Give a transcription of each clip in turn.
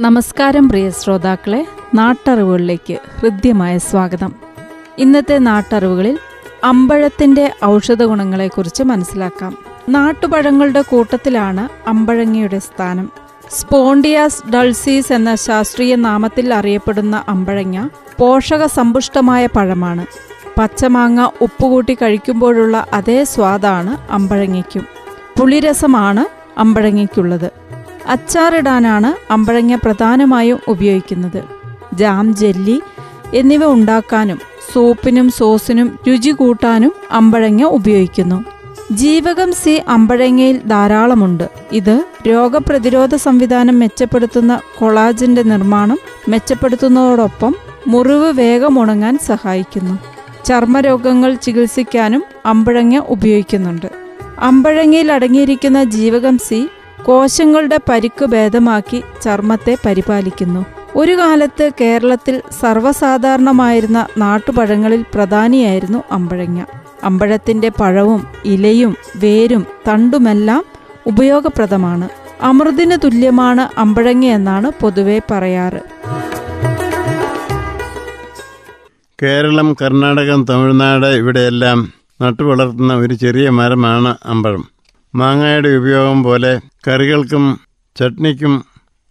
നമസ്കാരം പ്രിയ ശ്രോതാക്കളെ നാട്ടറിവുകളിലേക്ക് ഹൃദ്യമായ സ്വാഗതം. ഇന്നത്തെ നാട്ടറിവുകളിൽ അമ്പഴത്തിന്റെ ഔഷധ ഗുണങ്ങളെക്കുറിച്ച് മനസ്സിലാക്കാം. നാട്ടുപഴങ്ങളുടെ കൂട്ടത്തിലാണ് അമ്പഴങ്ങയുടെ സ്ഥാനം. സ്പോണ്ടിയാസ് ഡൾസീസ് എന്ന ശാസ്ത്രീയ നാമത്തിൽ അറിയപ്പെടുന്ന അമ്പഴങ്ങ പോഷക സമ്പുഷ്ടമായ പഴമാണ്. പച്ചമാങ്ങ ഉപ്പുകൂട്ടി കഴിക്കുമ്പോഴുള്ള അതേ സ്വാദാണ് അമ്പഴങ്ങയ്ക്കും. പുളിരസമാണ് അമ്പഴങ്ങയ്ക്കുള്ളത്. അച്ചാറിടാനാണ് അമ്പഴങ്ങ പ്രധാനമായും ഉപയോഗിക്കുന്നത്. ജാം ജെല്ലി എന്നിവ ഉണ്ടാക്കാനും സൂപ്പിനും സോസിനും രുചി കൂട്ടാനും അമ്പഴങ്ങ ഉപയോഗിക്കുന്നു. ജീവകം സി അമ്പഴങ്ങയിൽ ധാരാളമുണ്ട്. ഇത് രോഗപ്രതിരോധ സംവിധാനം മെച്ചപ്പെടുത്തുന്ന കൊളാജിന്റെ നിർമ്മാണം മെച്ചപ്പെടുത്തുന്നതോടൊപ്പം മുറിവ് വേഗം ഉണങ്ങാൻ സഹായിക്കുന്നു. ചർമ്മരോഗങ്ങൾ ചികിത്സിക്കാനും അമ്പഴങ്ങ ഉപയോഗിക്കുന്നുണ്ട്. അമ്പഴങ്ങയിൽ അടങ്ങിയിരിക്കുന്ന ജീവകം സി കോശങ്ങളുടെ പരിക്ക് ഭേദമാക്കി ചർമ്മത്തെ പരിപാലിക്കുന്നു. ഒരു കാലത്ത് കേരളത്തിൽ സർവസാധാരണമായിരുന്ന നാട്ടുപഴങ്ങളിൽ പ്രധാനിയായിരുന്നു അമ്പഴങ്ങ. അമ്പഴത്തിന്റെ പഴവും ഇലയും വേരും തണ്ടുമെല്ലാം ഉപയോഗപ്രദമാണ്. അമൃതിന് തുല്യമാണ് അമ്പഴങ്ങ എന്നാണ് പൊതുവെ പറയാറ്. കേരളം കർണാടകം തമിഴ്നാട് ഇവിടെയെല്ലാം നട്ടുവളർത്തുന്ന ഒരു ചെറിയ മരമാണ് അമ്പഴം. മാങ്ങയുടെ ഉപയോഗം പോലെ കറികൾക്കും ചട്നിക്കും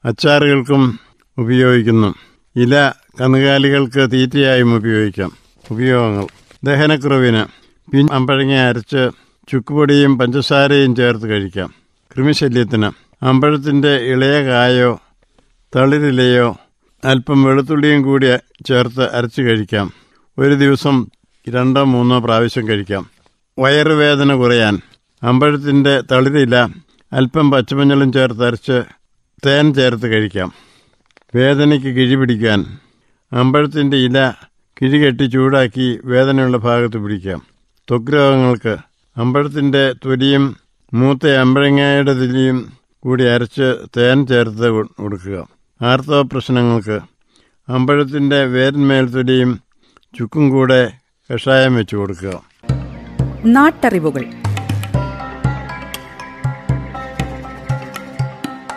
അച്ചാറുകൾക്കും ഉപയോഗിക്കുന്നു. ഇല കന്നുകാലികൾക്ക് തീറ്റയായും ഉപയോഗിക്കാം. ഉപയോഗങ്ങൾ. ദഹനക്കുറവിന് പിൻ അമ്പഴങ്ങ അരച്ച് ചുക്കുപൊടിയും പഞ്ചസാരയും ചേർത്ത് കഴിക്കാം. കൃമിശല്യത്തിന് അമ്പഴത്തിന്റെ ഇളയ കായോ തളിരിലയോ അല്പം വെളുത്തുള്ളിയും കൂടി ചേർത്ത് അരച്ച് കഴിക്കാം. ഒരു ദിവസം രണ്ടോ മൂന്നോ പ്രാവശ്യം കഴിക്കാം. വയറുവേദന കുറയാൻ അമ്പഴത്തിന്റെ തളിരില അല്പം പച്ചമഞ്ഞളും ചേർത്ത് അരച്ച് തേൻ ചേർത്ത് കഴിക്കാം. വേദനയ്ക്ക് കിഴി പിടിക്കാൻ അമ്പഴത്തിന്റെ ഇല കിഴി കെട്ടി ചൂടാക്കി വേദനയുള്ള ഭാഗത്ത് പിടിക്കാം. ത്വക്ക് രോഗങ്ങൾക്ക് അമ്പഴത്തിന്റെ തൊലിയും മൂത്ത അമ്പഴങ്ങയുടെ തൊലിയും കൂടി അരച്ച് തേൻ ചേർത്ത് കൊടുക്കുക. ആർത്തവ പ്രശ്നങ്ങൾക്ക് അമ്പഴത്തിന്റെ വേരന്മേൽ തൊലിയും ചുക്കും കൂടെ കഷായം വെച്ച് കൊടുക്കുക. നാട്ടറിവുകൾ.